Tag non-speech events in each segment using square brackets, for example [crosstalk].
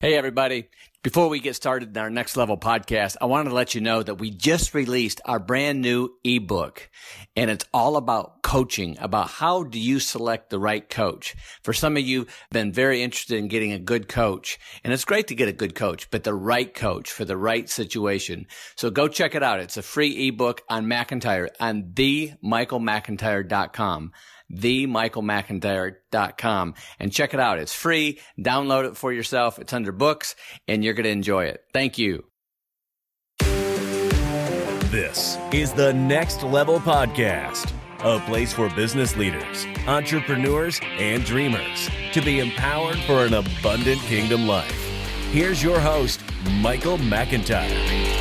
Hey, everybody. Before we get started in our next level podcast, I wanted to let you know that we just released our brand new ebook and it's all about coaching, about how do you select the right coach. For some of you been very interested in getting a good coach and it's great to get a good coach, but the right coach for the right situation. So go check it out. It's a free ebook on McIntyre on themichaelmcintyre.com themichaelmcintyre.com and check it out. It's free. Download it for yourself. It's under books and you're going to enjoy it. Thank you. This is the Next Level Podcast, a place for business leaders, entrepreneurs, and dreamers to be empowered for an abundant kingdom life. Here's your host, Michael McIntyre.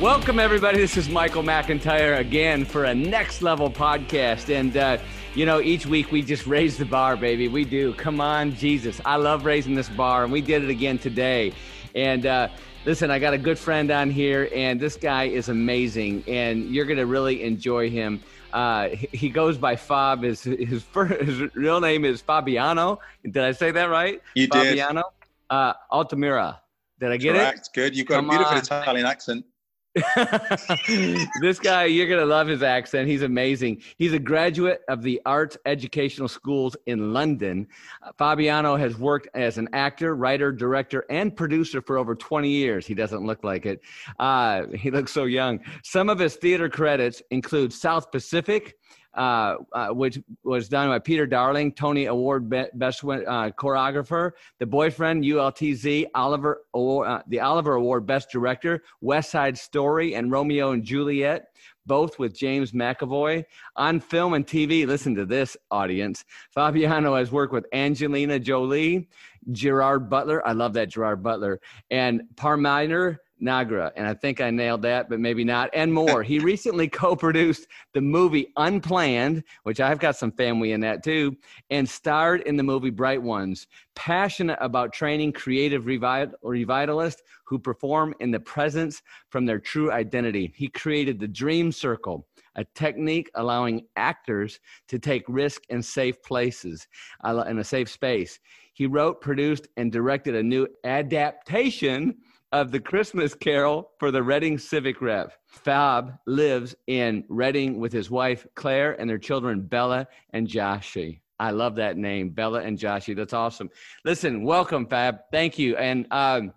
Welcome, everybody. This is Michael McIntyre again for a next level podcast. And, uh, you know, each week we just [laughs] raise the bar, baby. We do. Come on, Jesus. I love raising this bar, and we did it again today. And, uh, listen, I got a good friend on here, and this guy is amazing, and you're going to really enjoy him. Uh, he goes by Fab. His, his, first, [laughs] his real name is Fabiano. Did I say that right? You Fabiano? did. Uh, Altamura. Did I get Correct. it? Correct. Good. You've got Come a beautiful on. Italian accent. [laughs] this guy, you're going to love his accent. He's amazing. He's a graduate of the Arts Educational Schools in London. Uh, Fabiano has worked as an actor, writer, director, and producer for over 20 years. He doesn't look like it. Uh, he looks so young. Some of his theater credits include South Pacific, uh, uh, which was done by Peter Darling, Tony Award Best uh, Choreographer, The Boyfriend, ULTZ, Oliver, uh, the Oliver Award Best Director, West Side Story, and Romeo and Juliet. Both with James McAvoy on film and TV. Listen to this, audience. Fabiano has worked with Angelina Jolie, Gerard Butler. I love that Gerard Butler, and Parminder Nagra, and I think I nailed that, but maybe not, and more. [laughs] he recently co produced the movie Unplanned, which I've got some family in that too, and starred in the movie Bright Ones. Passionate about training creative revivalists who perform in the presence from their true identity. He created the Dream Circle, a technique allowing actors to take risk in safe places, uh, in a safe space. He wrote, produced, and directed a new adaptation of the Christmas Carol for the Redding Civic Rev. Fab lives in Redding with his wife Claire and their children Bella and Joshi. I love that name, Bella and Joshi. That's awesome. Listen, welcome, Fab. Thank you. And um,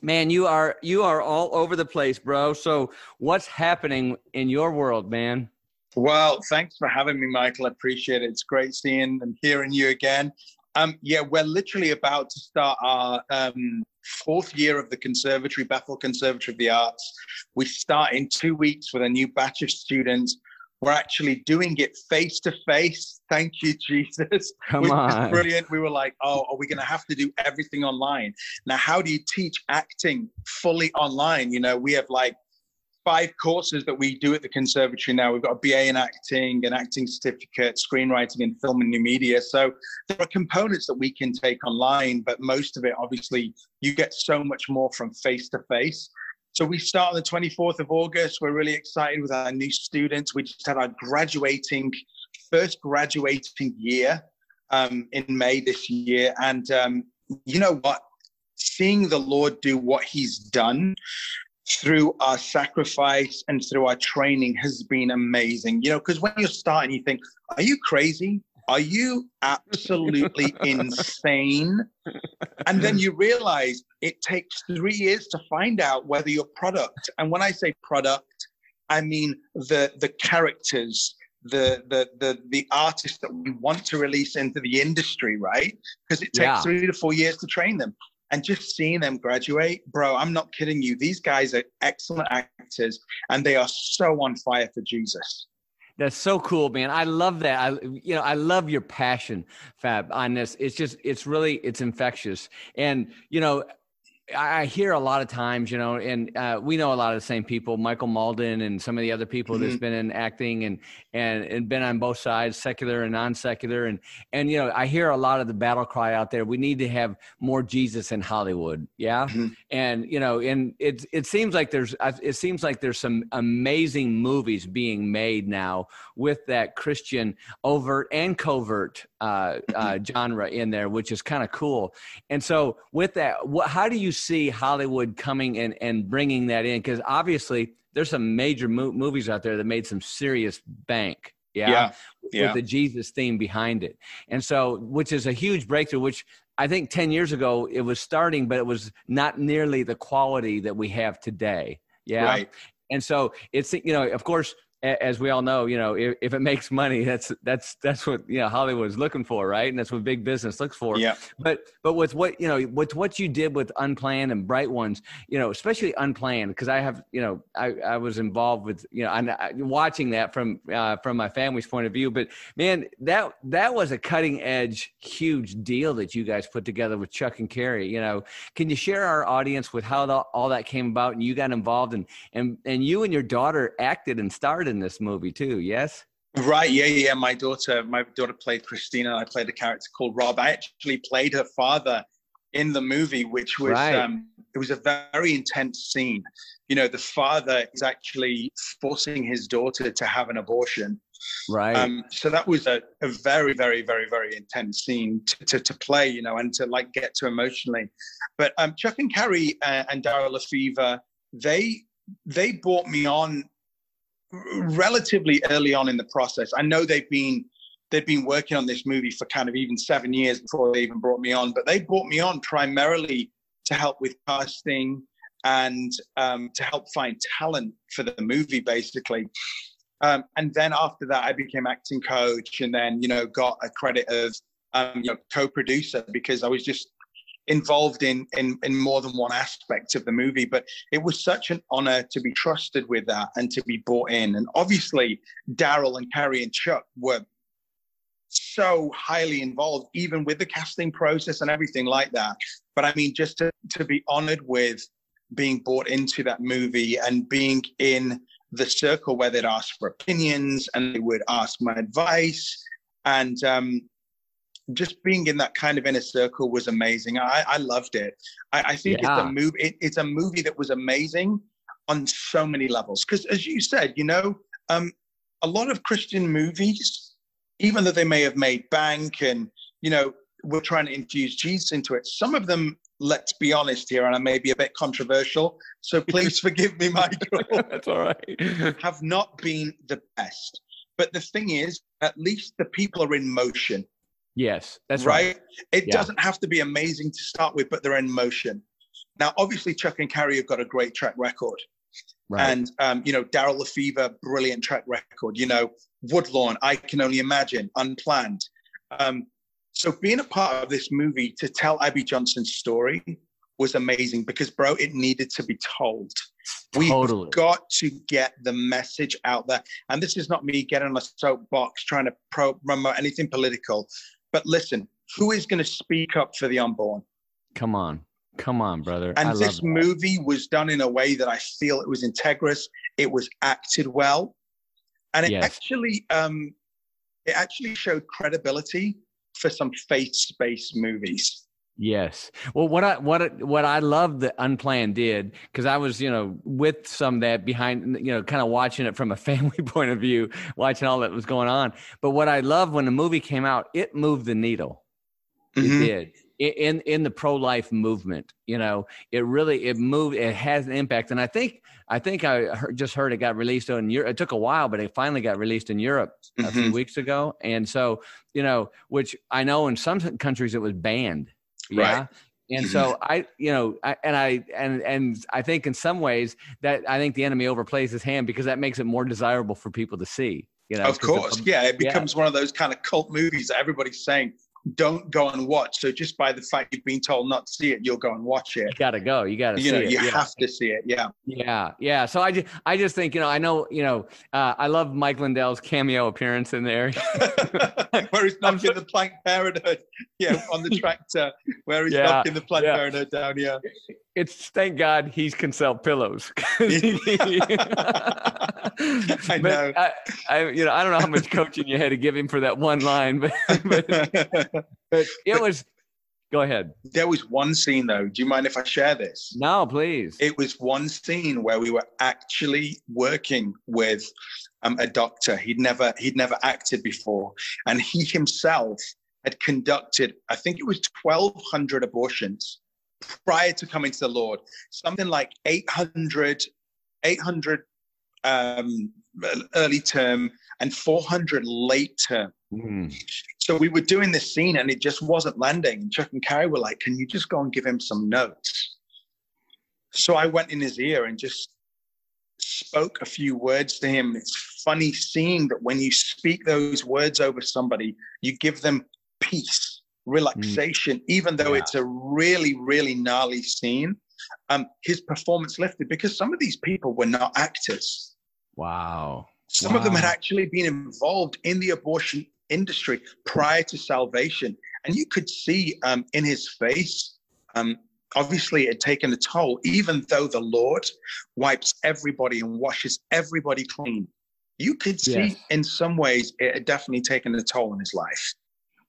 man, you are you are all over the place, bro. So, what's happening in your world, man? Well, thanks for having me, Michael. I appreciate it. It's great seeing and hearing you again. Um, yeah, we're literally about to start our um, fourth year of the conservatory, Bethel Conservatory of the Arts. We start in two weeks with a new batch of students. We're actually doing it face to face. Thank you, Jesus. [laughs] Come on. Brilliant. We were like, oh, are we going to have to do everything online? Now, how do you teach acting fully online? You know, we have like five courses that we do at the conservatory now. We've got a BA in acting, an acting certificate, screenwriting, and film and new media. So there are components that we can take online, but most of it, obviously, you get so much more from face to face. So we start on the 24th of August. We're really excited with our new students. We just had our graduating, first graduating year um, in May this year. And um, you know what? Seeing the Lord do what he's done through our sacrifice and through our training has been amazing. You know, because when you're starting, you think, are you crazy? Are you absolutely [laughs] insane? And then you realize it takes three years to find out whether your product, and when I say product, I mean the the characters, the the the the artists that we want to release into the industry, right? Because it takes yeah. three to four years to train them and just seeing them graduate, bro, I'm not kidding you. These guys are excellent actors and they are so on fire for Jesus. That's so cool, man. I love that. I you know, I love your passion, Fab, on this. It's just it's really it's infectious. And you know, I hear a lot of times, you know, and uh, we know a lot of the same people, Michael Malden and some of the other people mm-hmm. that's been in acting and, and and been on both sides, secular and non secular, and and you know, I hear a lot of the battle cry out there. We need to have more Jesus in Hollywood, yeah, mm-hmm. and you know, and it it seems like there's it seems like there's some amazing movies being made now with that Christian overt and covert uh, uh, mm-hmm. genre in there, which is kind of cool. And so, with that, what, how do you see Hollywood coming and, and bringing that in? Because obviously, there's some major mo- movies out there that made some serious bank. Yeah, yeah, yeah. With the Jesus theme behind it. And so, which is a huge breakthrough, which I think 10 years ago it was starting, but it was not nearly the quality that we have today. Yeah. Right. And so it's, you know, of course, as we all know, you know, if, if, it makes money, that's that's that's what you know Hollywood is looking for, right? And that's what big business looks for. Yeah. But but with what you know, with what you did with unplanned and bright ones, you know, especially unplanned, because I have, you know, I, I was involved with, you know, I'm watching that from uh, from my family's point of view. But man, that that was a cutting edge, huge deal that you guys put together with Chuck and Carrie. You know, can you share our audience with how the, all that came about and you got involved and and and you and your daughter acted and starred in this movie too. Yes. Right. Yeah. Yeah. My daughter, my daughter played Christina. I played a character called Rob. I actually played her father in the movie, which was right. um, it was a very intense scene. You know, the father is actually forcing his daughter to have an abortion. Right. Um, so that was a, a, very, very, very, very intense scene to, to, to, play, you know, and to like get to emotionally. But um, Chuck and Carrie uh, and Daryl Lefever, they they brought me on relatively early on in the process. I know they've been they've been working on this movie for kind of even seven years before they even brought me on, but they brought me on primarily to help with casting and um, to help find talent for the movie, basically. Um, and then after that, I became acting coach, and then you know got a credit of um, you know co-producer because I was just involved in, in in more than one aspect of the movie but it was such an honor to be trusted with that and to be brought in. And obviously daryl and carrie and chuck were so highly involved even with the casting process and everything like that. But i mean just to, to be honored with being brought into that movie and being in the circle where they'd ask for opinions and they would ask my advice. And um, just being in that kind of inner circle was amazing. I, I loved it. I, I think yeah. it's a movie. It, it's a movie that was amazing on so many levels. Because as you said, you know, um, a lot of Christian movies, even though they may have made bank and you know we're trying to infuse Jesus into it, some of them. Let's be honest here, and I may be a bit controversial, so [laughs] please forgive me, Michael. [laughs] That's all right. [laughs] have not been the best. But the thing is, at least the people are in motion. Yes, that's right. right. It yeah. doesn't have to be amazing to start with, but they're in motion. Now, obviously, Chuck and Carrie have got a great track record. Right. And, um, you know, Daryl Lefever, brilliant track record. You know, Woodlawn, I Can Only Imagine, Unplanned. Um, so being a part of this movie to tell Abby Johnson's story was amazing because, bro, it needed to be told. We've totally. got to get the message out there. And this is not me getting on a soapbox trying to promote anything political. But listen, who is going to speak up for the unborn? Come on. Come on, brother. And I this movie was done in a way that I feel it was integrous. It was acted well. And it yes. actually um, it actually showed credibility for some faith-based movies. Yes. Well, what I what what I love that Unplanned did because I was you know with some that behind you know kind of watching it from a [laughs] family point of view, watching all that was going on. But what I love when the movie came out, it moved the needle. Mm-hmm. It did in in the pro life movement. You know, it really it moved. It has an impact, and I think I think I heard, just heard it got released in Europe. It took a while, but it finally got released in Europe mm-hmm. a few mm-hmm. weeks ago. And so you know, which I know in some countries it was banned yeah. Right. And mm-hmm. so I, you know, I, and I and and I think in some ways that I think the enemy overplays his hand because that makes it more desirable for people to see. You know, of course, yeah, it becomes yeah. one of those kind of cult movies that everybody's saying, don't go and watch. So just by the fact you've been told not to see it, you'll go and watch it. You gotta go. You gotta. You know, it. you yeah. have to see it. Yeah. Yeah, yeah. So I just, I just think, you know, I know, you know, uh, I love Mike Lindell's cameo appearance in there, [laughs] where he's [laughs] knocking the Planned Parenthood, yeah, on the [laughs] tractor, where he's yeah, knocking the Planned yeah. Parenthood down. Yeah. It's thank God he can sell pillows. [laughs] [laughs] I know. I, I, you know, I don't know how much coaching you had to give him for that one line, but, [laughs] but, but it was. Go ahead. There was one scene though. Do you mind if I share this? No, please. It was one scene where we were actually working with um, a doctor. He'd never he'd never acted before, and he himself had conducted, I think it was 1,200 abortions prior to coming to the Lord. Something like 800, 800 um, early term and 400 late term. Mm. So we were doing this scene and it just wasn't landing. Chuck and Carrie were like, Can you just go and give him some notes? So I went in his ear and just spoke a few words to him. It's funny seeing that when you speak those words over somebody, you give them peace, relaxation, mm. even though yeah. it's a really, really gnarly scene. Um, his performance lifted because some of these people were not actors. Wow. Some wow. of them had actually been involved in the abortion industry prior to salvation. And you could see um, in his face, um, obviously, it had taken a toll, even though the Lord wipes everybody and washes everybody clean. You could see yes. in some ways it had definitely taken a toll in his life.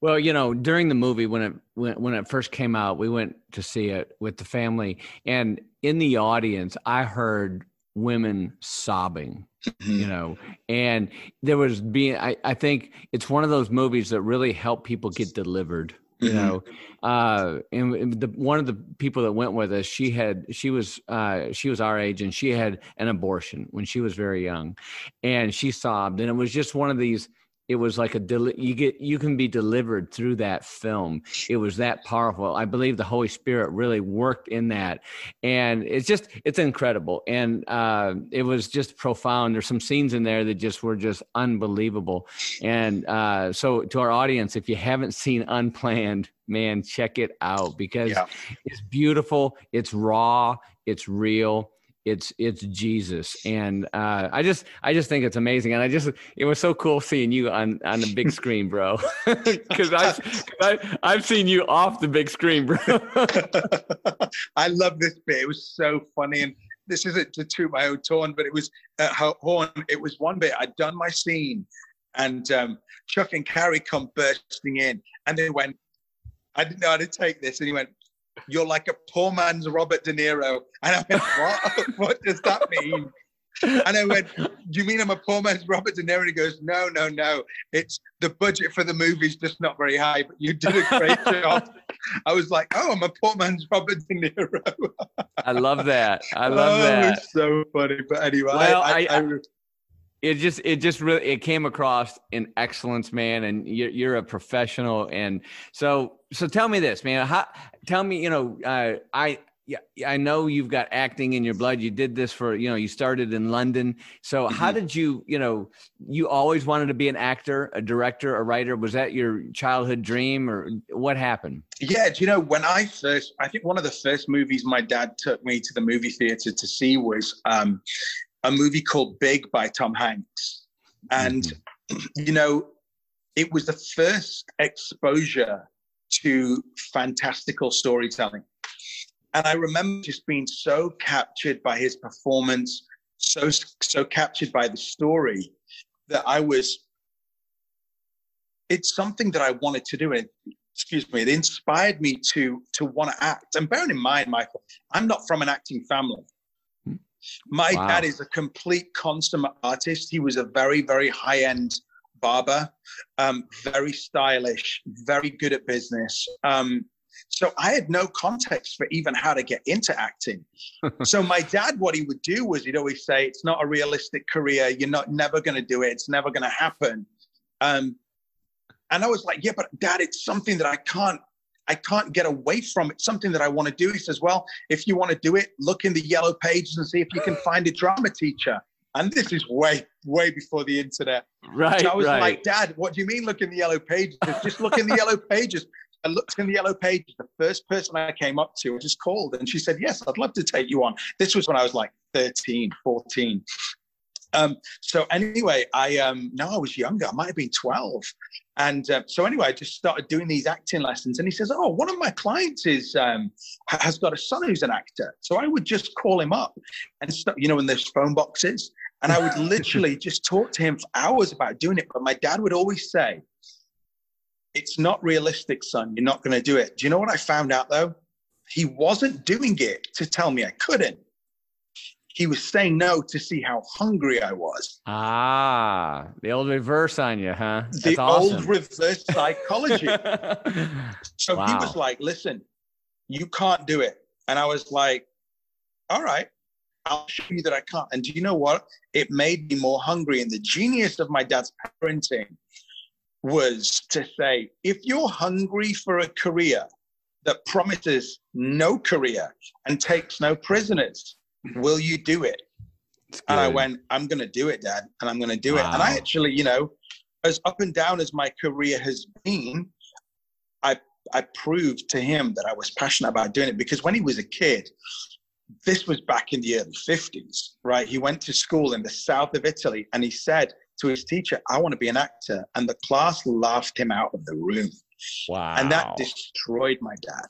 Well, you know, during the movie when it when, when it first came out, we went to see it with the family, and in the audience, I heard women sobbing mm-hmm. you know and there was being I, I think it's one of those movies that really help people get delivered you mm-hmm. know uh and the one of the people that went with us she had she was uh she was our age and she had an abortion when she was very young and she sobbed and it was just one of these it was like a deli- you get you can be delivered through that film. It was that powerful. I believe the holy spirit really worked in that. And it's just it's incredible. And uh, it was just profound. There's some scenes in there that just were just unbelievable. And uh, so to our audience if you haven't seen unplanned man check it out because yeah. it's beautiful it's raw it's real it's it's Jesus, and uh, I just I just think it's amazing, and I just it was so cool seeing you on on the big screen, bro. [laughs] Because I've I, I've seen you off the big screen, bro. [laughs] I love this bit. It was so funny, and this isn't to toot my own horn, but it was uh, horn. It was one bit I'd done my scene, and um, Chuck and Carrie come bursting in, and they went. I didn't know how to take this, and he went, you're like a poor man's Robert De Niro. And I went, what? [laughs] what does that mean? And I went, do you mean I'm a poor man's Robert De Niro? And he goes, no, no, no. It's the budget for the movie's just not very high, but you did a great [laughs] job. I was like, oh, I'm a poor man's Robert De Niro. I love that. I love oh, that. so funny. But anyway, well, I, I, I, I it just it just really it came across in excellence man and you're, you're a professional and so so tell me this man how tell me you know uh, i yeah, I know you've got acting in your blood. You did this for, you know, you started in London. So mm-hmm. how did you, you know, you always wanted to be an actor, a director, a writer? Was that your childhood dream or what happened? Yeah, do you know, when I first, I think one of the first movies my dad took me to the movie theater to see was um, a movie called Big by Tom Hanks. And, mm-hmm. you know, it was the first exposure to fantastical storytelling. And I remember just being so captured by his performance, so so captured by the story that I was. It's something that I wanted to do, and excuse me, it inspired me to to want to act. And bearing in mind, Michael, I'm not from an acting family. My wow. dad is a complete consummate artist. He was a very, very high end barber, um, very stylish, very good at business. Um, so I had no context for even how to get into acting. [laughs] so my dad, what he would do was he'd always say, "It's not a realistic career. You're not never going to do it. It's never going to happen." Um, and I was like, "Yeah, but Dad, it's something that I can't I can't get away from it. Something that I want to do. He says, Well, if you want to do it, look in the yellow pages and see if you can [gasps] find a drama teacher. And this is way, way before the internet. Right. So I was right. like, Dad, what do you mean look in the yellow pages? Just look in the yellow [laughs] pages. I looked in the yellow pages. The first person I came up to, I just called and she said, Yes, I'd love to take you on. This was when I was like 13, 14. Um, so anyway, I um, no, I was younger. I might have been twelve, and uh, so anyway, I just started doing these acting lessons. And he says, "Oh, one of my clients is um, has got a son who's an actor." So I would just call him up, and start, you know, in those phone boxes, and I would [laughs] literally just talk to him for hours about doing it. But my dad would always say, "It's not realistic, son. You're not going to do it." Do you know what I found out though? He wasn't doing it to tell me I couldn't he was saying no to see how hungry I was. Ah, the old reverse on you, huh? That's the awesome. old reverse psychology. [laughs] so wow. he was like, listen, you can't do it. And I was like, all right, I'll show you that I can't. And do you know what? It made me more hungry. And the genius of my dad's parenting was to say, if you're hungry for a career that promises no career and takes no prisoners, will you do it? And I went, I'm going to do it, Dad, and I'm going to do wow. it. And I actually, you know, as up and down as my career has been, I I proved to him that I was passionate about doing it because when he was a kid, this was back in the early 50s, right? He went to school in the south of Italy and he said to his teacher, I want to be an actor. And the class laughed him out of the room. Wow. And that destroyed my dad.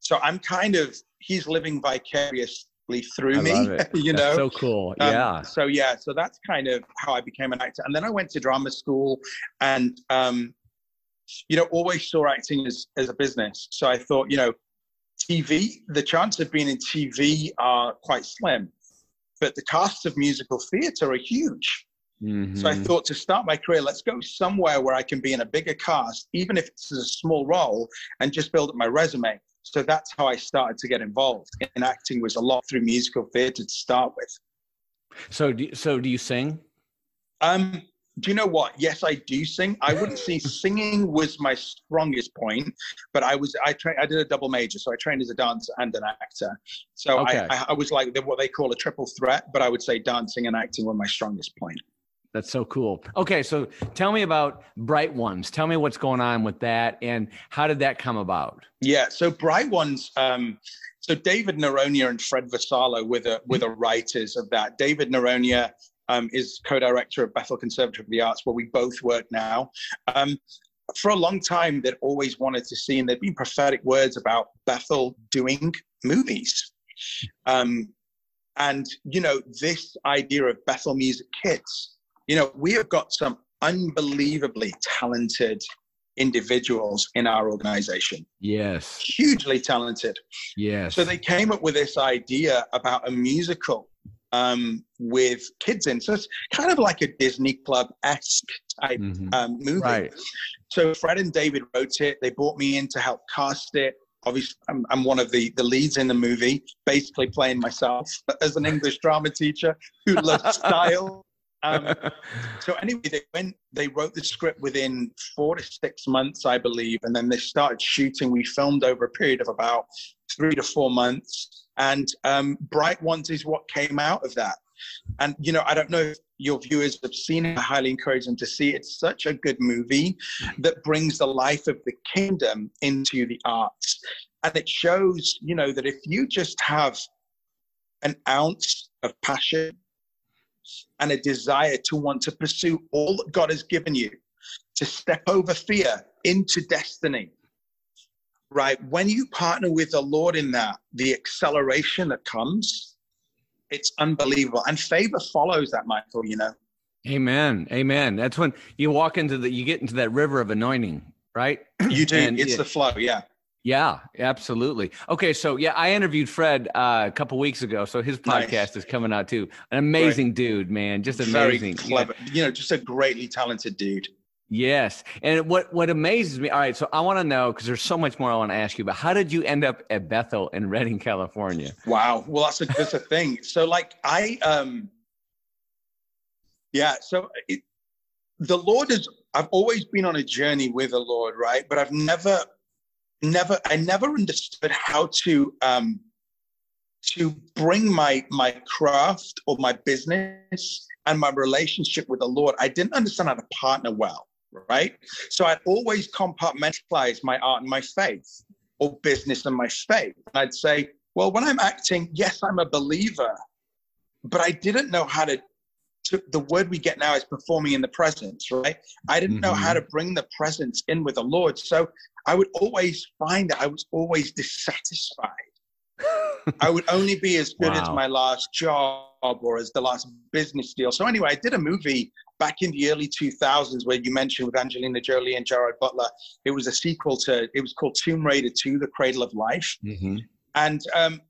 So I'm kind of, he's living vicarious through me. [laughs] you know, that's so cool. Um, yeah. So yeah, so that's kind of how I became an actor, and then I went to drama school, and um, you know, always saw acting as as a business. So I thought, you know, TV, the chance of being in TV are quite slim, but the costs of musical theatre are huge. Mm-hmm. So I mm-hmm. thought to start my career, let's go somewhere where I can be in a bigger cast, even if it's a small role, and just build up my resume. So that's how I started to get involved in acting was a lot through musical theatre to start with. So, do, so do you sing? Um, do you know what? Yes, I do sing. I wouldn't say [laughs] singing was my strongest point, but I was I trained. I did a double major, so I trained as a dancer and an actor. So okay. I, I, I was like what they call a triple threat, but I would say dancing and acting were my strongest point. That's so cool. Okay, so tell me about Bright Ones. Tell me what's going on with that, and how did that come about? Yeah, so Bright Ones. Um, so David Noronha and Fred Vassallo were the were the writers of that. David Noronha um, is co-director of Bethel Conservatory of the Arts, where we both work now. Um, for a long time, they'd always wanted to see, and there'd been prophetic words about Bethel doing movies. Um, and you know, this idea of Bethel Music Kids you know, we have got some unbelievably talented individuals in our organization. Yes. Hugely talented. Yes. So they came up with this idea about a musical um, with kids in. So it's kind of like a Disney Club esque type mm-hmm. um, movie. Right. So Fred and David wrote it. They brought me in to help cast it. Obviously, I'm, I'm one of the, the leads in the movie, basically playing myself [laughs] as an English drama teacher who loves [laughs] style um, [laughs] so anyway, they went. They wrote the script within four to six months, I believe, and then they started shooting. We filmed over a period of about three to four months, and um, Bright Ones is what came out of that. And you know, I don't know if your viewers have seen it. I highly encourage them to see it. It's such a good movie that brings the life of the kingdom into the arts, and it shows, you know, that if you just have an ounce of passion and a desire to want to pursue all that God has given you, to step over fear into destiny. Right? When you partner with the Lord in that, the acceleration that comes, it's unbelievable. And favor follows that, Michael, you know. Amen. Amen. That's when you walk into the, you get into that river of anointing, right? You [clears throat] do. and, it's the flow. Yeah. Yeah, absolutely. Okay, so yeah, I interviewed Fred uh, a couple weeks ago, so his podcast nice. is coming out too. An amazing dude, man, just amazing. Very clever. Yeah. You know, just a greatly talented dude. Yes, and what what amazes me. All right, so I want to know because there's so much more I want to ask you But How did you end up at Bethel in Redding, California? Wow. Well, that's a that's a thing. So like I um, yeah. So it, the Lord is. I've always been on a journey with the Lord, right? But I've never never I never understood how to um, to bring my my craft or my business and my relationship with the Lord. I didn't understand how to partner well, right? So I'd always compartmentalize my art and my faith, or business and my faith. And I'd say, well, when I'm acting, yes, I'm a believer, but I didn't know how to to, the word we get now is performing in the presence, right? I didn't know how Mhm. to bring the presence in with the Lord. So I would always find that I was always dissatisfied. I would only be as good as my last job or as the last business deal. So anyway, I did a movie back in the early 2000s where you mentioned with Angelina Jolie and Gerard Butler. It was a sequel to, it was called Tomb Raider 2, The Cradle of Life. Mhm. And um,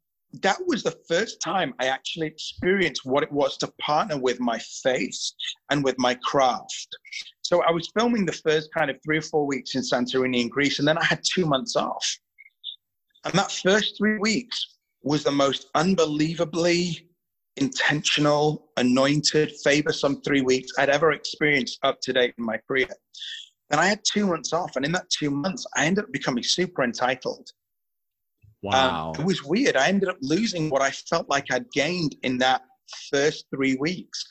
that was the first time I actually experienced what it was to partner with my faith and with my craft. So I was filming the first kind of three or four weeks in Santorini in Greece, and then I had two months off. And that first three weeks was the most unbelievably intentional, anointed, favorsome three weeks I'd ever experienced up to date in my career. And I had two months off, and in that two months, I ended up becoming super entitled. Wow. Um, it was weird. I ended up losing what I felt like I'd gained in that first three weeks.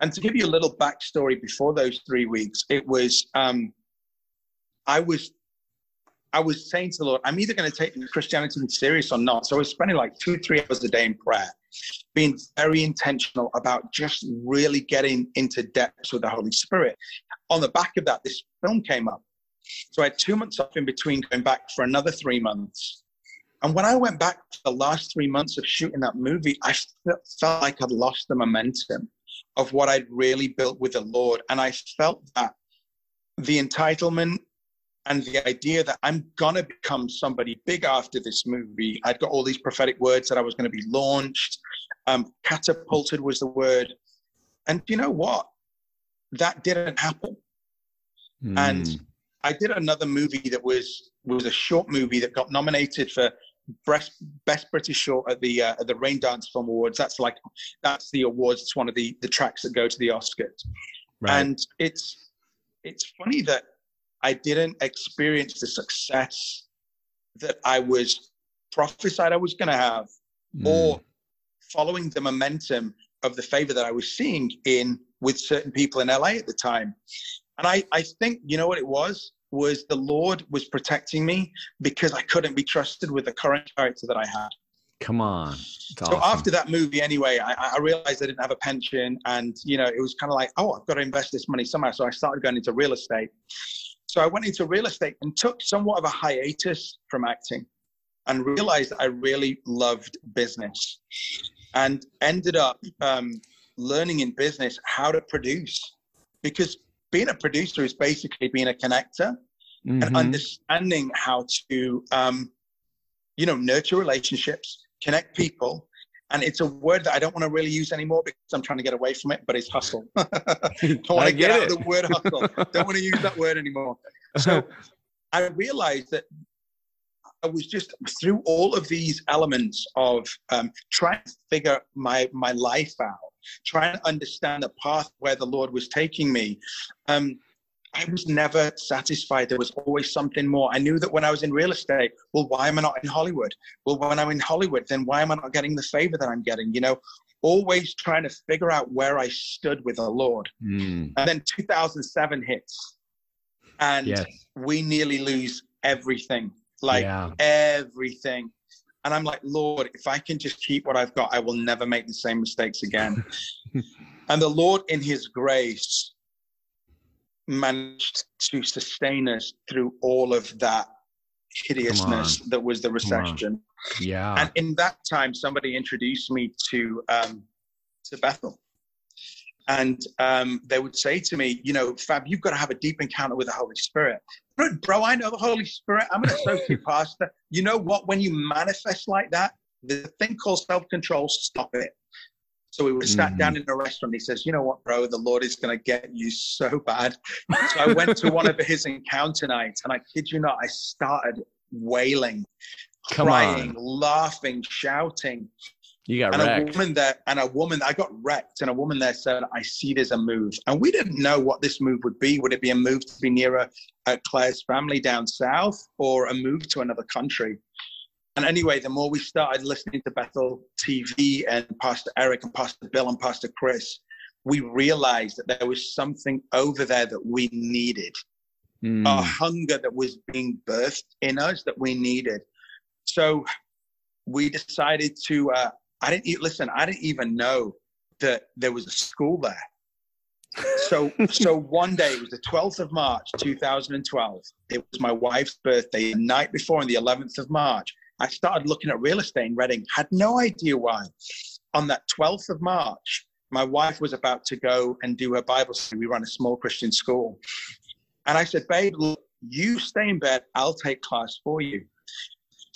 And to give you a little backstory before those three weeks, it was um, I was I was saying to the Lord, I'm either going to take Christianity serious or not. So I was spending like two, three hours a day in prayer, being very intentional about just really getting into depths with the Holy Spirit. On the back of that, this film came up. So I had two months off in between going back for another three months. And when I went back to the last three months of shooting that movie, I felt, like I'd lost the momentum of what I'd really built with the Lord. And I felt that the entitlement and the idea that I'm gonna become somebody big after this movie. I'd got all these prophetic words that I was gonna be launched. Um, catapulted was the word. And you know what? That didn't happen. And Mm. I did another movie that was was a short movie that got nominated for best best British short at the uh, at the Raindance Film Awards. That's like that's the awards. It's one of the the tracks that go to the Oscars. right. And it's it's funny that I didn't experience the success that I was prophesied I was going to have, Mm. or following the momentum of the favor that I was seeing in with certain people in LA at the time. And I, I think, you know what it was? Was the Lord was protecting me because I couldn't be trusted with the current character that I had. Come on. So awesome. after that movie, anyway, I, I realized I didn't have a pension, and you know, it was kind of like, oh, I've got to invest this money somehow. So I started going into real estate. So I went into real estate and took somewhat of a hiatus from acting, and realized I really loved business, and ended up um, learning in business how to produce, because being a producer is basically being a connector and Mhm. understanding how to um, you know nurture relationships connect people. And it's a word that i don't want to really use anymore because i'm trying to get away from it but it's hustle. [laughs] I want I to get, get out of the word hustle. Don't want to use that word anymore. [laughs] So i realized that i was just through all of these elements of um, trying to figure my my life out trying to understand the path where the lord was taking me um, I was never satisfied. There was always something more. I knew that when I was in real estate, well, why am I not in Hollywood? Well, when I'm in Hollywood, then why am I not getting the favor that I'm getting? You know, always trying to figure out where I stood with the Lord. Mm. And then 2007 hits, and Yes. we nearly lose everything like yeah. everything. And I'm like, Lord, if I can just keep what I've got, I will never make the same mistakes again. [laughs] and the Lord, in His grace, managed to sustain us through all of that hideousness that was the recession. Yeah. And in that time, somebody introduced me to um, to Bethel. And um, they would say to me, you know, Fab, you've got to have a deep encounter with the Holy Spirit. Bro, bro I know the Holy Spirit. I'm an associate [laughs] pastor. You know what? When you manifest like that, the thing called self control, stop it. So we were sat Mhm. down in a restaurant. He says, You know what, bro? The Lord is going to get you so bad. So I went to one of his encounter nights, and I kid you not, I started wailing, Come crying, on. laughing, shouting. You got And a woman there, and a woman, I got wrecked, and a woman there said, I see there's a move. And we didn't know what this move would be. Would it be a move to be nearer uh, Claire's family down south or a move to another country? And anyway, the more we started listening to Bethel TV and Pastor Eric and Pastor Bill and Pastor Chris, we realized that there was something over there that we needed Mm. a hunger that was being birthed in us that we needed. So we decided to. Uh, I didn't listen. I didn't even know that there was a school there. So, [laughs] so one day it was the 12th of March, 2012. It was my wife's birthday, the night before, on the 11th of March. I started looking at real estate in Redding. Had no idea why. On that 12th of March, my wife was about to go and do her Bible study. We run a small Christian school, and I said, "Babe, look, you stay in bed. I'll take class for you."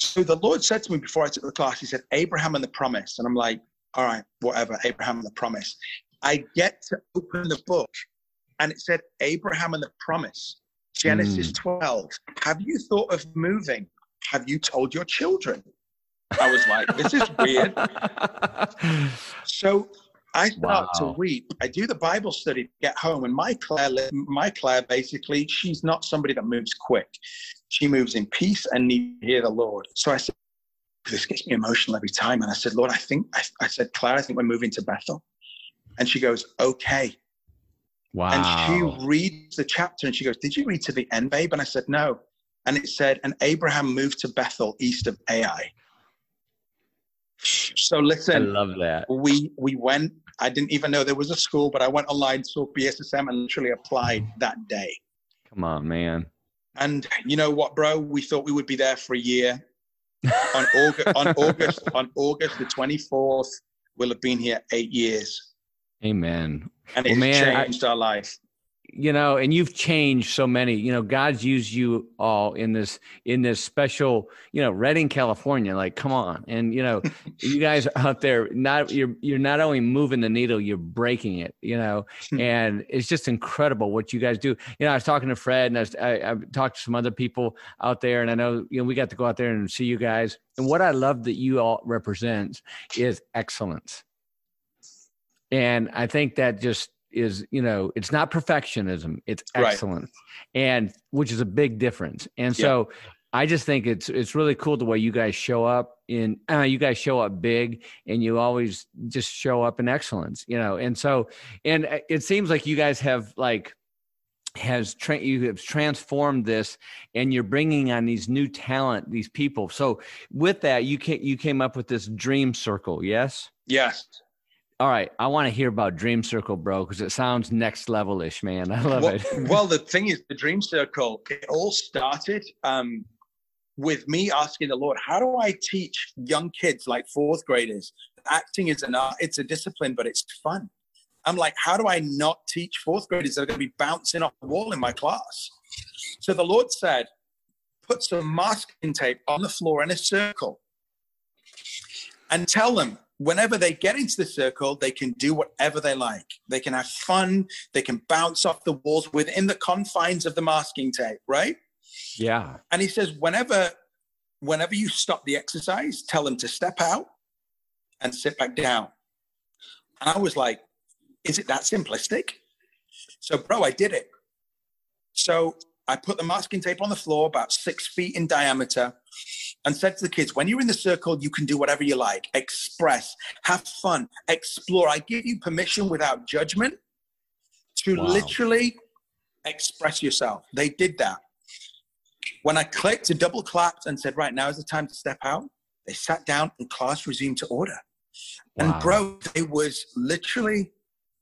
So the Lord said to me before I took the class, He said, "Abraham and the promise," and I'm like, "All right, whatever, Abraham and the promise." I get to open the book and it said Abraham and the promise, Genesis mm. 12. Have you thought of moving? Have you told your children? I was like, this is weird. [laughs] so I start wow. to weep. I do the Bible study, get home, and my Claire, my Claire, basically, she's not somebody that moves quick. She moves in peace and need to hear the Lord. So I said, this gets me emotional every time. And I said, Lord, I think, I, I said, Claire, I think we're moving to Bethel. And she goes, okay. Wow. And she reads the chapter and she goes, Did you read to the end, babe? And I said, No. And it said, And Abraham moved to Bethel east of Ai. So listen, I love that. We we went. I didn't even know there was a school, but I went online, saw BSSM, and literally applied that day. Come on, man. And you know what, bro? We thought we would be there for a year. [laughs] on August on August on August the twenty fourth, we'll have been here eight years. Amen. And it's well, man, changed I, our life. You know, and you've changed so many. You know, God's used you all in this in this special. You know, Redding, California. Like, come on, and you know, [laughs] you guys out there. Not you're you're not only moving the needle, you're breaking it. You know, hmm. and it's just incredible what you guys do. You know, I was talking to Fred, and I, was, I I've talked to some other people out there, and I know you know we got to go out there and see you guys. And what I love that you all represent is excellence and I think that just is, you know, it's not perfectionism, it's excellence. Right. And which is a big difference. And so yeah. I just think it's it's really cool the way you guys show up in uh, you guys show up big and you always just show up in excellence, you know. And so and uh, it seems like you guys have like has tra- you have transformed this and you're bringing on these new talent these people so with that you came you came up with this dream circle yes yes all right, I want to hear about Dream Circle, bro, because it sounds next level ish, man. I love well, it. [laughs] well, the thing is, the Dream Circle, it all started um, with me asking the Lord, how do I teach young kids like fourth graders? Acting is an art, it's a discipline, but it's fun. I'm like, how do I not teach fourth graders that are going to be bouncing off the wall in my class? So the Lord said, put some masking tape on the floor in a circle and tell them whenever they get into the circle, they can do whatever they like. They can have fun. They can bounce off the walls within the confines of the masking tape, right? Yeah. And he says, whenever, whenever you stop the exercise, tell them to step out and sit back down. And I was like, is it that simplistic? So, bro, I did it. So I put the masking tape on the floor about six feet in diameter and said to the kids, when you're in the circle, you can do whatever you like, express, have fun, explore. I give you permission without judgment to wow. literally express yourself. They did that. When I clicked, to double clapped and said, right now is the time to step out, they sat down and class resumed to order. Wow. And bro, it was literally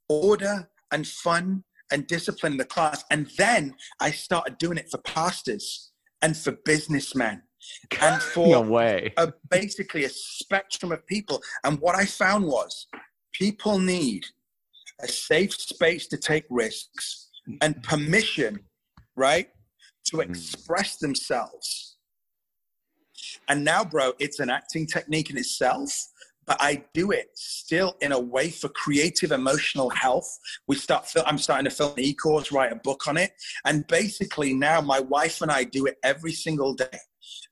order and fun and discipline in the class. And then I started doing it for pastors and for businessmen and [laughs] for no way. A, basically a spectrum of people. And what I found was people need a safe space to take risks and permission, right, to mm. express themselves. And now, bro, it's an acting technique in itself, but I do it still in a way for creative emotional health. We start. I'm starting to film an e-course, write a book on it, and basically now my wife and I do it every single day.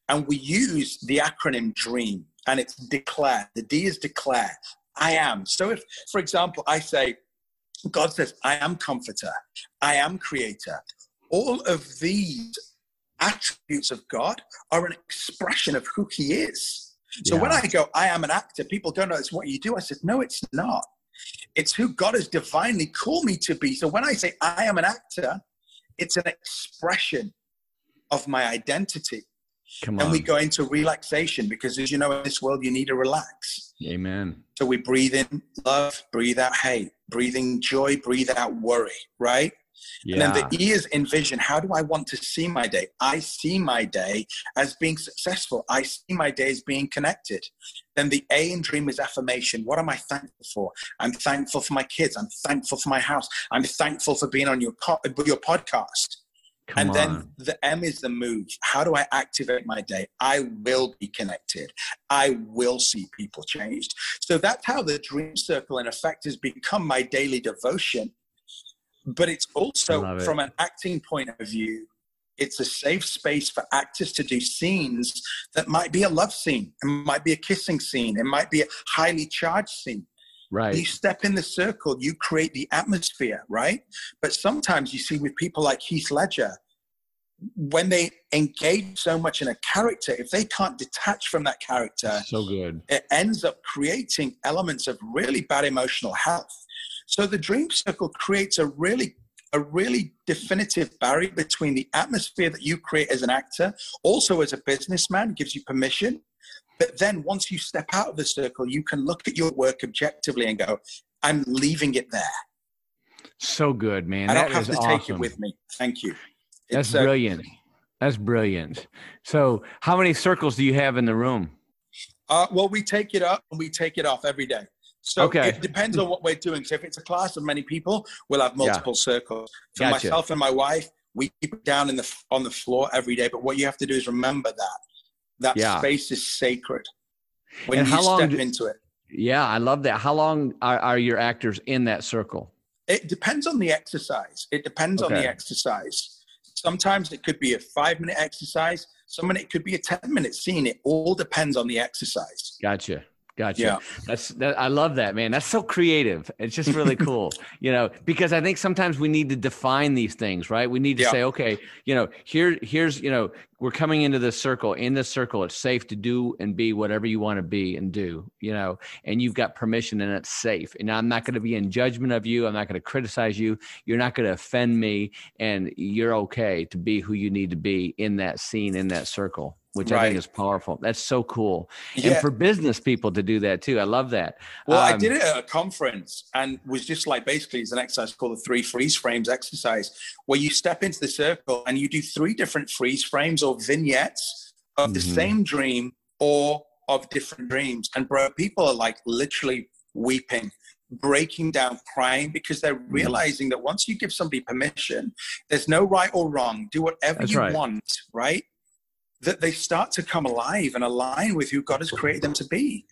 And we use the acronym DREAM, and it's declare. The D is declare. I am. So if, for example, I say, God says, I am comforter, I am creator. All of these attributes of God are an expression of who He is. So yeah. when I go, I am an actor, people go, no, it's what you do. I said, no, it's not. It's who God has divinely called me to be. So when I say I am an actor, it's an expression of my identity. Come on. And we go into relaxation because, as you know, in this world, you need to relax. Amen. So we breathe in love, breathe out hate. breathing joy, breathe out worry, right? Yeah. And then the E is envision. How do I want to see my day? I see my day as being successful. I see my day as being connected. Then the A in dream is affirmation. What am I thankful for? I'm thankful for my kids. I'm thankful for my house. I'm thankful for being on your co- your podcast. Come and then the M is the move. How do I activate my day? I will be connected. I will see people changed. So that's how the dream circle, in effect, has become my daily devotion. But it's also, it. from an acting point of view, it's a safe space for actors to do scenes that might be a love scene, it might be a kissing scene, it might be a highly charged scene. You step in the circle, you create the atmosphere, right? But sometimes you see with people like Heath Ledger, when they engage so much in a character, if they can't detach from that character, So good. it ends up creating elements of really bad emotional health. So the dream circle creates a really a really definitive barrier between the atmosphere that you create as an actor, also as a businessman, gives you permission. But then once you step out of the circle, you can look at your work objectively and go, I'm leaving it there. So good, man. I That don't have is to take it with me. Thank you. That's It's, uh, brilliant. That's brilliant. So, how many circles do you have in the room? Uh, well, we take it up and we take it off every day. So Okay. it depends on what we're doing. So if it's a class of many people, we'll have multiple circles. For Gotcha. myself and my wife, we keep it down in the on the floor every day. But what you have to do is remember that that Yeah. space is sacred when And you how long step do- into it. Yeah, I love that. How long are, are your actors in that circle? It depends on the exercise. It depends on the exercise. Sometimes it could be a five minute exercise. Some it could be a ten minute scene. It all depends on the exercise. Gotcha. Gotcha. Yeah. That's that. I love that, man. That's so creative. It's just really [laughs] cool, you know, because I think sometimes we need to define these things, right? We need to Yeah. say, okay, you know, here, here's, you know, we're coming into this circle. In this circle, it's safe to do and be whatever you want to be and do, you know, and you've got permission and it's safe. And I'm not going to be in judgment of you. I'm not going to criticize you. You're not going to offend me, and you're okay to be who you need to be in that scene, in that circle. Which I think is powerful. That's so cool and Yeah. for business people to do that too. I love that. Well, I Um, did it at a conference and was just like basically it's an exercise called the three freeze frames exercise, where you step into the circle and you do three different freeze frames or vignettes of the Mhm. same dream or of different dreams. And bro, people are like literally weeping, breaking down, crying because they're Mm-hmm. realizing that once you give somebody permission, there's no right or wrong. Do whatever That's you right. want, right? That they start to come alive and align with who God has created them to be.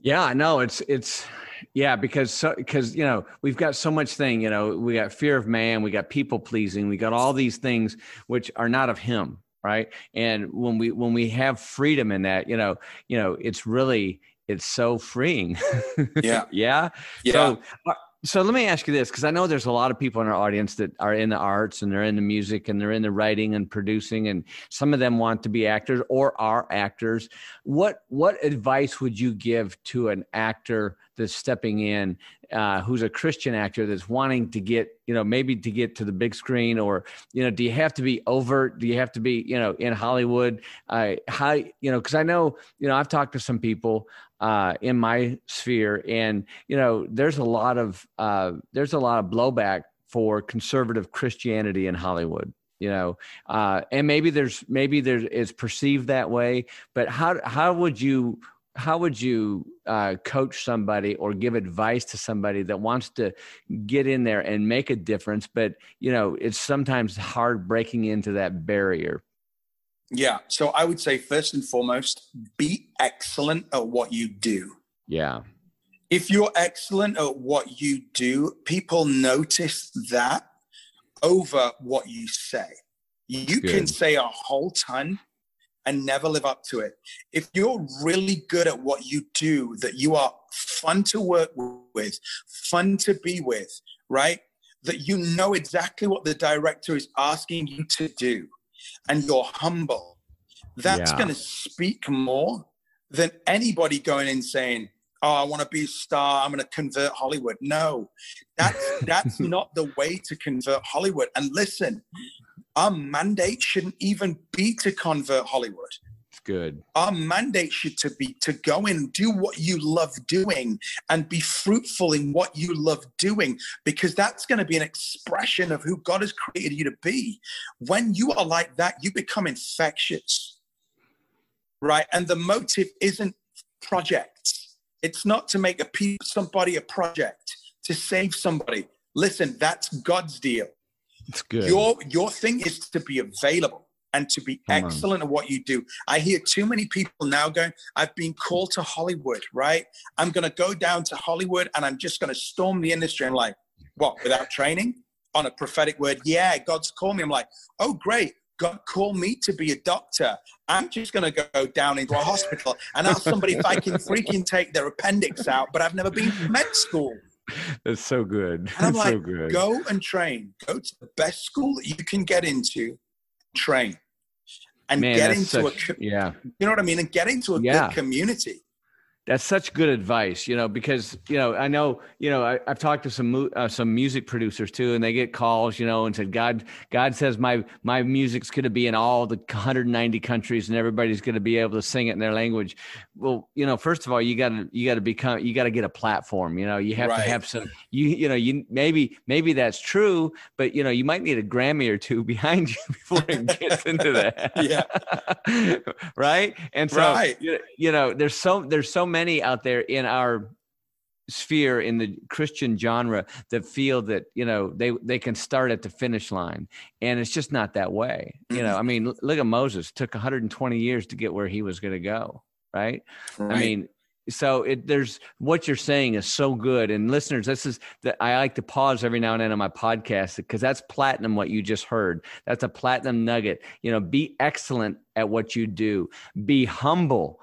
Yeah, I know it's it's yeah because so because you know we've got so much thing you know we got fear of man, we got people pleasing, we got all these things which are not of Him, right? And when we when we have freedom in that, you know, you know, it's really it's so freeing. [laughs] Yeah. yeah. Yeah. So, uh, so let me ask you this, because I know there's a lot of people in our audience that are in the arts and they're in the music and they're in the writing and producing, and some of them want to be actors or are actors. What what advice would you give to an actor that's stepping in, uh, who's a Christian actor that's wanting to get, you know, maybe to get to the big screen, or you know, do you have to be overt? Do you have to be, you know, in Hollywood? Uh, how you know? Because I know, you know, I've talked to some people uh, in my sphere, and you know, there's a lot of uh, there's a lot of blowback for conservative Christianity in Hollywood. You know, uh, and maybe there's maybe there's it's perceived that way, but how how would you how would you uh, coach somebody or give advice to somebody that wants to get in there and make a difference, but you know, it's sometimes hard breaking into that barrier. Yeah. So I would say first and foremost, be excellent at what you do. Yeah. If you're excellent at what you do, people notice that over what you say. You can say a whole ton and never live up to it. If you're really good at what you do, that you are fun to work with, fun to be with, right? That you know exactly what the director is asking you to do and you're humble, that's Yeah. going to speak more than anybody going in saying, "Oh, I want to be a star. I'm going to convert Hollywood." No, that's [laughs] that's not the way to convert Hollywood. And listen, our mandate shouldn't even be to convert Hollywood. Good. Our mandate should to be to go and do what you love doing and be fruitful in what you love doing, because that's going to be an expression of who God has created you to be. When you are like that, you become infectious. Right. And the motive isn't projects. It's not to make a pe- somebody a project, to save somebody. Listen, that's God's deal. It's good. Your your thing is to be available and to be Come on. excellent at what you do. I hear too many people now going, I've been called to Hollywood, right? I'm gonna go down to Hollywood and I'm just gonna storm the industry. I'm like, what, without training? On a prophetic word, yeah, God's called me. I'm like, oh great. God called me to be a doctor. I'm just going to go down into a hospital and ask somebody if I can freaking take their appendix out, but I've never been to med school. That's so good. And I'm That's like, so good. go and train. Go to the best school that you can get into, train, and Man, get that's into such- a. yeah. You know what I mean? And get into a Yeah. good community. That's such good advice, you know, because you know I know you know I, I've talked to some uh, some music producers too, and they get calls, you know, and said God God says my my music's going to be in all the 190 countries, and everybody's going to be able to sing it in their language. Well, you know, first of all, you got to you got to become you got to get a platform. You know, you have Right. to have some you you know you maybe maybe that's true, but you know you might need a Grammy or two [laughs] behind you before it gets into that. [laughs] Yeah. [laughs] right. And so Right. you, you know there's so there's so many out there in our sphere in the christian genre that feel that you know they they can start at the finish line and it's just not that way you know mm-hmm. i mean look at moses took 120 years to get where he was going to go right? I mean, so it there's what you're saying is so good. And listeners, this is that I like to pause every now and then on my podcast because that's platinum what you just heard. That's a platinum nugget. You know, be excellent at what you do. Be humble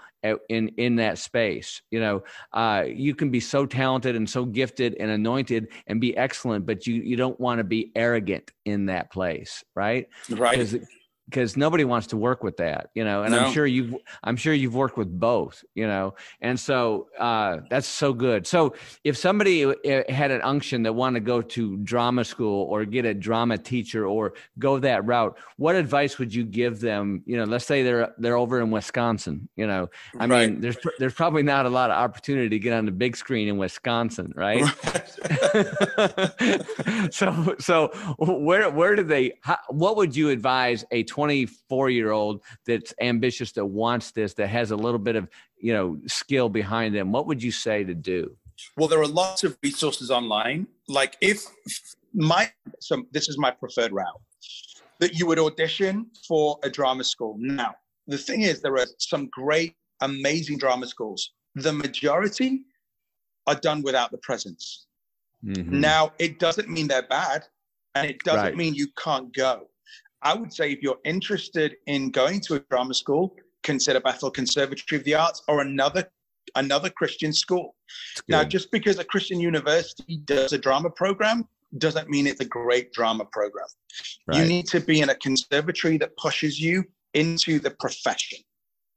in in that space. You know, uh, you can be so talented and so gifted and anointed and be excellent, but you you don't want to be arrogant in that place, right? right. Because nobody wants to work with that you know and i'm sure you've i'm sure you've worked with both you know and so uh, that's so good. So if somebody uh, had an unction that wanted to go to drama school or get a drama teacher or go that route what advice would you give them? You know let's say they're they're over in wisconsin you know i Right. mean there's there's probably not a lot of opportunity to get on the big screen in wisconsin right. [laughs] So so where where do they how, what would you advise a 24 year old that's ambitious that wants this that has a little bit of you know skill behind them what would you say to do Well, there are lots of resources online. Like if my so this is my preferred route that you would audition for a drama school. Now, the thing is there are some great, amazing drama schools. The majority are done without the presence. Mhm. Now, it doesn't mean they're bad, and it doesn't Right. mean you can't go. I would say if you're interested in going to a drama school, consider Bethel Conservatory of the Arts or another another Christian school. Now, just because a Christian university does a drama program doesn't mean it's a great drama program. You need to be in a conservatory that pushes you into the profession,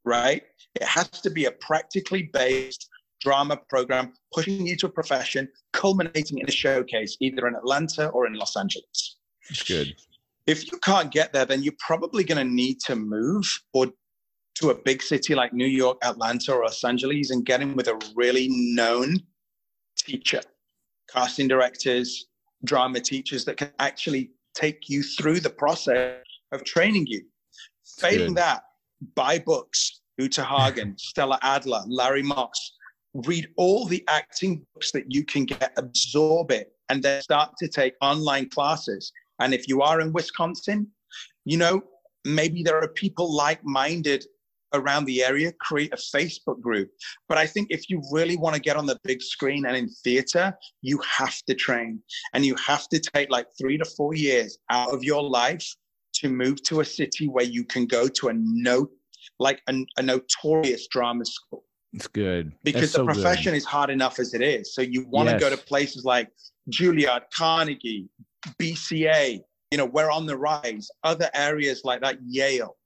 right? It has to be a practically based drama program pushing you to a profession, culminating in a showcase either in Atlanta or in Los Angeles. good If you can't get there, then you're probably going to need to move or to a big city like New York, Atlanta, or Los Angeles and get in with a really known teacher, casting directors, drama teachers that can actually take you through the process of training you. Failing good. that, buy books, Uta Hagen, [laughs] Stella Adler, Larry Moss. Read all the acting books that you can get, absorb it, and then start to take online classes. And if you are in Wisconsin, you know, maybe there are people like minded around the area, create a Facebook group. But I think if you really want to get on the big screen and in theater, you have to train and you have to take like three to four years out of your life to move to a city where you can go to a no, like a, a notorious drama school it's good because That's the so good. profession is hard enough as it is. So you want to go to places like Juilliard, Carnegie, BCA. You know, we're on the rise. Other areas like that, Yale.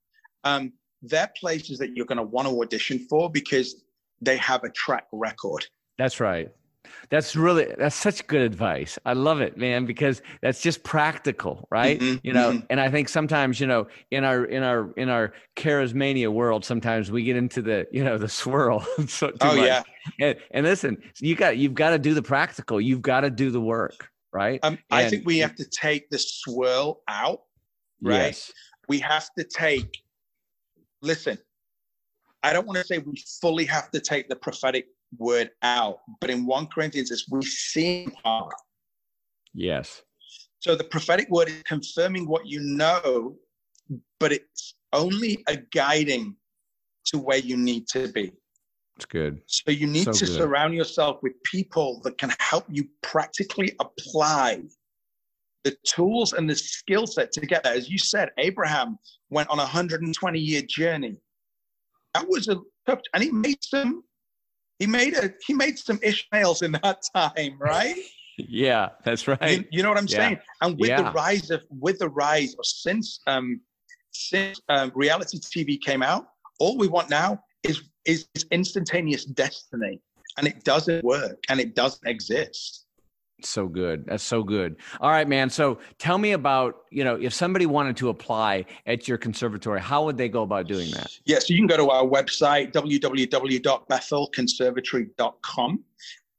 Um, they're places that you're going to want to audition for because they have a track record. That's right. That's really that's such good advice. I love it, man, because that's just practical, right? Mhm, You know, mhm. and I think sometimes, you know, in our in our in our charismania world, sometimes we get into the, you know, the swirl. [laughs] so, too Oh much. yeah. And, and listen, you got you've got to do the practical. You've got to do the work, right? Um, I think we have to take the swirl out. right? Yes. We have to take. Listen, I don't want to say we fully have to take the prophetic word out, but in one Corinthians, it's we see part. Yes. So the prophetic word is confirming what you know, but it's only a guiding to where you need to be. It's good. So you need So to good. surround yourself with people that can help you practically apply the tools and the skill set to get there. As you said, Abraham went on a 120 year journey. That was a tough, and he made some. He made a he made some Ishmaels in that time, right? [laughs] Yeah, that's right. You, you know what I'm Yeah. saying? And with Yeah. the rise of with the rise or since um since um, reality TV came out, all we want now is is, instantaneous destiny, and it doesn't work and it doesn't exist. So good. That's so good. All right, man. So tell me about, you know, if somebody wanted to apply at your conservatory, how would they go about doing that? Yeah, so you can go to our website www.bethelconservatory.com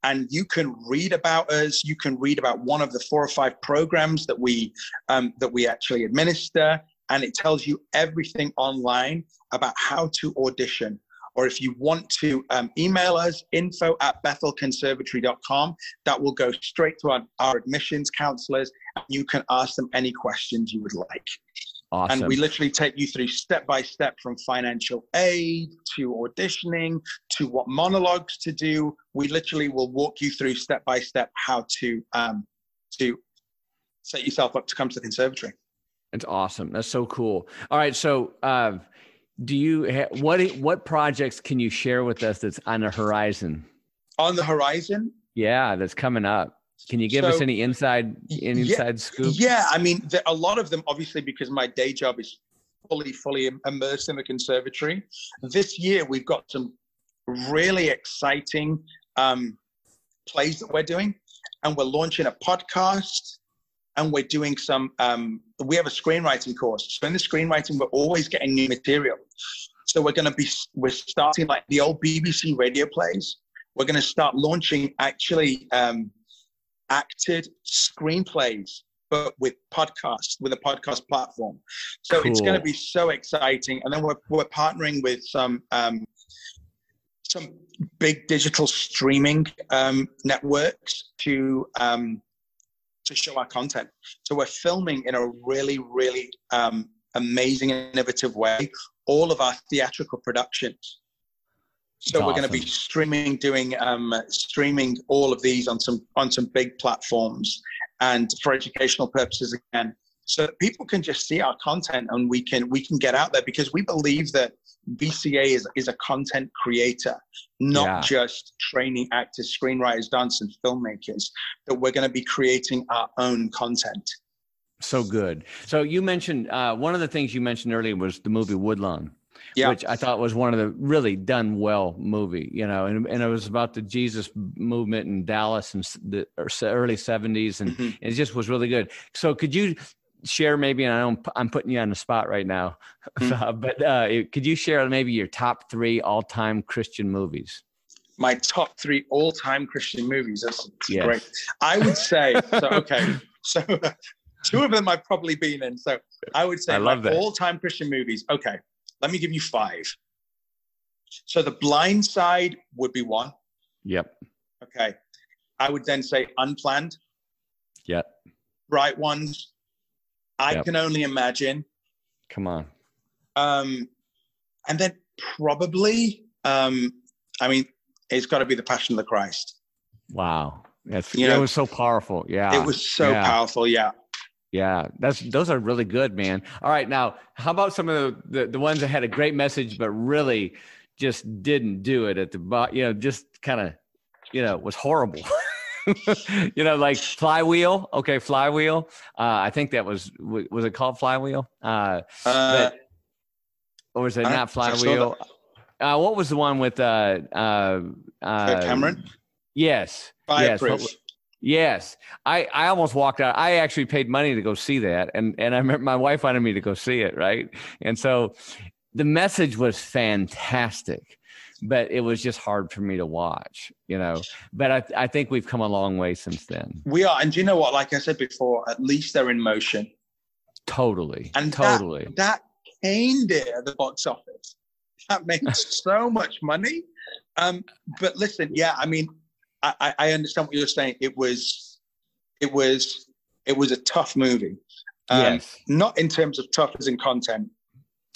and you can read about us. You can read about one of the four or five programs that we um, that we actually administer, and it tells you everything online about how to audition. Or if you want to um, email us, info at bethelconservatory.com, that will go straight to our, our admissions counselors. You can ask them any questions you would like. Awesome. And we literally take you through step by step from financial aid to auditioning to what monologues to do. We literally will walk you through step by step how to um, to set yourself up to come to the conservatory. It's awesome. That's so cool. All right. So, uh, do you ha- what what projects can you share with us that's on the horizon? On the horizon, Yeah, that's coming up. Can you give us any inside any Yeah, inside scoop? yeah, I mean, there, a lot of them, obviously, because my day job is fully, fully immersed in the conservatory. This year, we've got some really exciting um, plays that we're doing, and we're launching a podcast, and we're doing some. Um, we have a screenwriting course. So in the screenwriting, we're always getting new material. So we're going to be we're starting like the old BBC radio plays. We're going to start launching actually. Um, acted screenplays, but with podcasts, with a podcast platform. So it's going to be so exciting. And then we're, we're partnering with some um, some big digital streaming um, networks to um, to show our content. So we're filming in a really, really um, amazing, innovative way all of our theatrical productions. So That's we're going to be streaming, doing um, streaming all of these on some on some big platforms, and for educational purposes again, so that people can just see our content and we can we can get out there because we believe that BCA is is a content creator, not Yeah. just training actors, screenwriters, dancers, filmmakers. That we're going to be creating our own content. So good. So you mentioned uh, one of the things you mentioned earlier was the movie Woodlawn. Yeah. which I thought was one of the really done well movie, you know, and, and it was about the Jesus movement in Dallas in the early 70s. And Mhm. it just was really good. So could you share maybe, and I know I'm, putting you on the spot right now, [laughs] Mm. but uh, could you share maybe your top three all time Christian movies? My top three all-time Christian movies. That's, Yes. great. I would say so. Okay, [laughs] so two of them I've probably been in. So I would say I love that. all-time Christian movies. Okay, let me give you five. So The Blind Side would be one. Yep. Okay, I would then say Unplanned, Yep. Bright Ones. I Yep. can only imagine. Come on. Um, and then probably, um, I mean, it's got to be The Passion of the Christ. Wow. That's, You that know, was so powerful. Yeah. it was so yeah. powerful. Yeah. Yeah, that's those are really good, man. All right, now how about some of the, the, the ones that had a great message but really just didn't do it at the bottom? You know, just kind of, you know, was horrible. [laughs] [laughs] you know, like Flywheel. Okay, Flywheel. Uh, I think that was was it called Flywheel? Uh, Uh, or was it I not don't think I saw Flywheel? Uh, what was the one with uh, uh, uh, Cameron. Yes. Fireproof. Yes. Yes, I, I almost walked out. I actually paid money to go see that, and and I remember my wife wanted me to go see it, right? And so, the message was fantastic, but it was just hard for me to watch, you know. But I I think we've come a long way since then. We are, and do you know what? Like I said before, at least they're in motion. Totally, And totally. That, that caned it at the box office. That makes [laughs] so much money. Um, but listen, yeah, I mean, I, I- I understand what you're saying. It was, it was, it was a tough movie. Um, yes, Not in terms of tough as in content,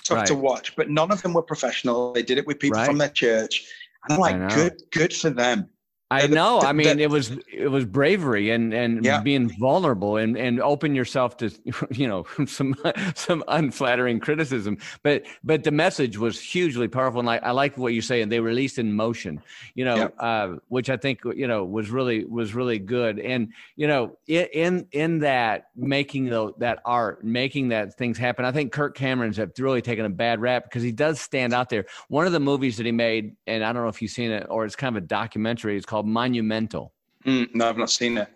tough to watch, but none of them were professional. They did it with people Right. from their church. And I'm like, good, good for them. I know. I mean, it was it was bravery and and Yeah. being vulnerable and and open yourself to [laughs] you know [laughs] some some unflattering criticism. But but the message was hugely powerful, and I, I like what you say. And they released in motion, you know, Yeah. uh, which I think you know was really was really good. And you know, in in, in that making the, that art, making that things happen. I think Kirk Cameron's have really taken a bad rap because he does stand out there. One of the movies that he made, and I don't know if you've seen it or it's kind of a documentary. It's called Monumental. Mm, no, I've not seen it.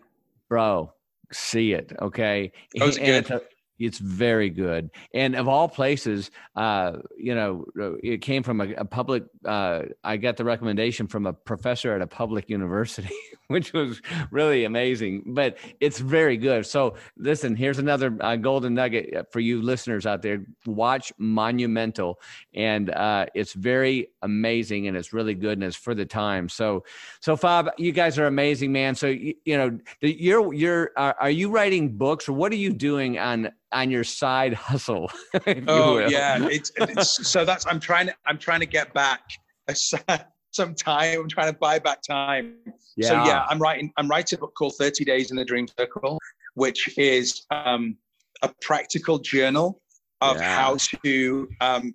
Bro, see it, okay? Oh, it And good? It's, very good. And of all places, uh, you know, it came from a, a public. Uh, I got the recommendation from a professor at a public [laughs] university, which was really amazing. But it's very good. So listen, here's another uh, golden nugget for you listeners out there. Watch Monumental, and uh, it's very amazing, and it's really good, and it's for the time. So, so Fab, you guys are amazing, man. So you, you know, you're you're are, are you writing books, or what are you doing on on your side [laughs] hustle? Oh yeah, it's, it's [laughs] so that's I'm trying to I'm trying to get back [laughs] some time. I'm trying to buy back time. Yeah. So yeah, I'm writing I'm writing a book called 30 Days in the Dream Circle, which is um, a practical journal of Yeah. how to um,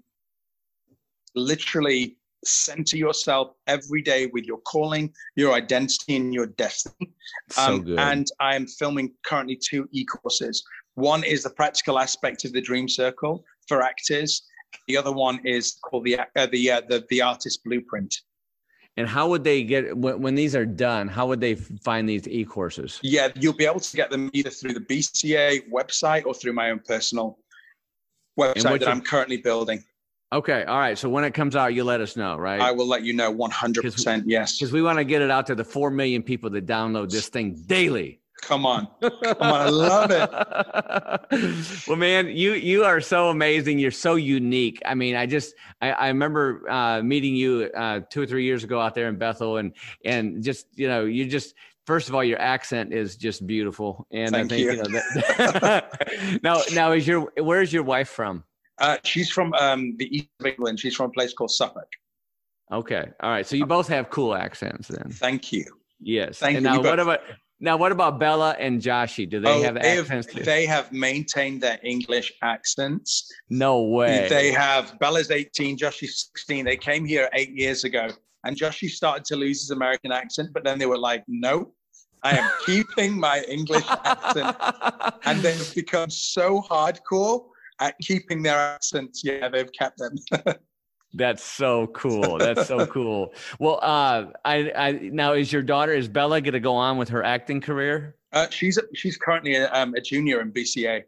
literally center yourself every day with your calling, your identity, and your destiny. so Um, good. And I am filming currently two e-courses. One is the practical aspect of the dream circle for actors. The other one is called the uh, the, uh, the the artist blueprint. And how would they get when, when these are done? How would they find these e courses? Yeah, you'll be able to get them either through the BCA website or through my own personal website that I'm currently building. Okay, all right. So when it comes out, you let us know, right? I will let you know 100%. Yes. Because we want to get it out to the four million people that download this thing daily. Come on. Come on. I love it. [laughs] well, man, you you are so amazing. You're so unique. I mean, I just I, I remember uh, meeting you uh, two or three years ago out there in Bethel, and and just you know, you just first of all, your accent is just beautiful, and Thank I think you. know that. [laughs] [laughs] now, now is your where's your wife from? Uh, she's from um, the east of England. She's from a place called Suffolk. Okay, all right. So you both have cool accents then. Thank you. Yes. Thank and you. now You what about now what about Bella and Joshi? Do they Oh, have they, have, accents too? they have maintained their English accents. no way. They have Bella's 18, Joshy's 16. They came here eight years ago, and Joshy started to lose his American accent, but then they were like, "No, I am [laughs] keeping my English accent." And they've become so hardcore at keeping their accents. Yeah, they've kept them. [laughs] That's so cool. [laughs] That's so cool. Well, uh, I, I now is your daughter is Bella going to go on with her acting career? Uh, she's she's currently a, um, a junior in BCA.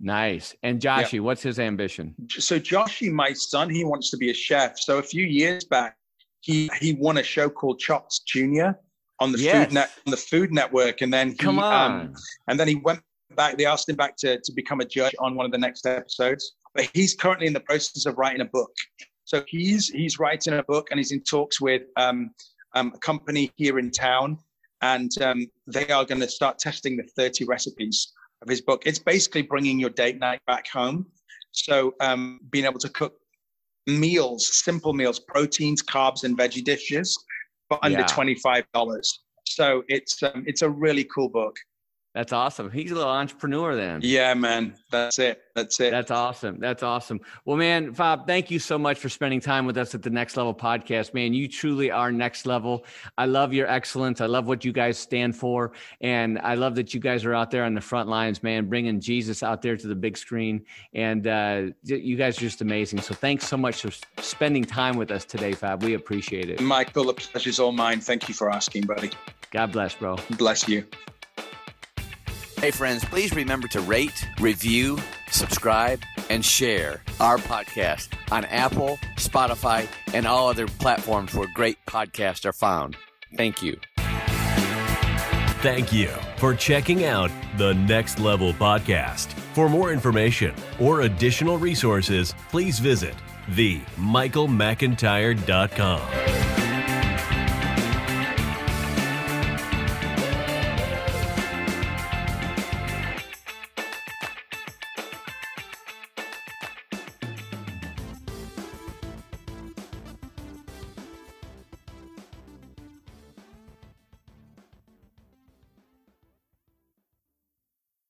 Nice. And Joshi, what's his ambition? so Joshy, my son, he wants to be a chef. So a few years back, he he won a show called Chopped Junior on the Yes. food net on the Food Network, and then he, Come on. Um, and then he went back. They asked him back to to become a judge on one of the next episodes. But he's currently in the process of writing a book. So he's he's writing a book, and he's in talks with um, um, a company here in town, and um, they are going to start testing the 30 recipes of his book. It's basically bringing your date night back home. So um, being able to cook meals, simple meals, proteins, carbs, and veggie dishes for under Yeah. twenty five dollars. So it's um, it's a really cool book. That's awesome. He's a little entrepreneur then. Yeah, man. That's it. That's it. That's awesome. That's awesome. Well, man, Bob, thank you so much for spending time with us at the Next Level podcast. Man, you truly are next level. I love your excellence. I love what you guys stand for. And I love that you guys are out there on the front lines, man, bringing Jesus out there to the big screen. And uh, you guys are just amazing. So thanks so much for spending time with us today, Fab. We appreciate it. Michael, the pleasure's all mine. Thank you for asking, buddy. God bless, bro. Bless you. Hey, friends, please remember to rate, review, subscribe, and share our podcast on Apple, Spotify, and all other platforms where great podcasts are found. Thank you. Thank you for checking out the Next Level Podcast. For more information or additional resources, please visit themichaelmcintyre.com.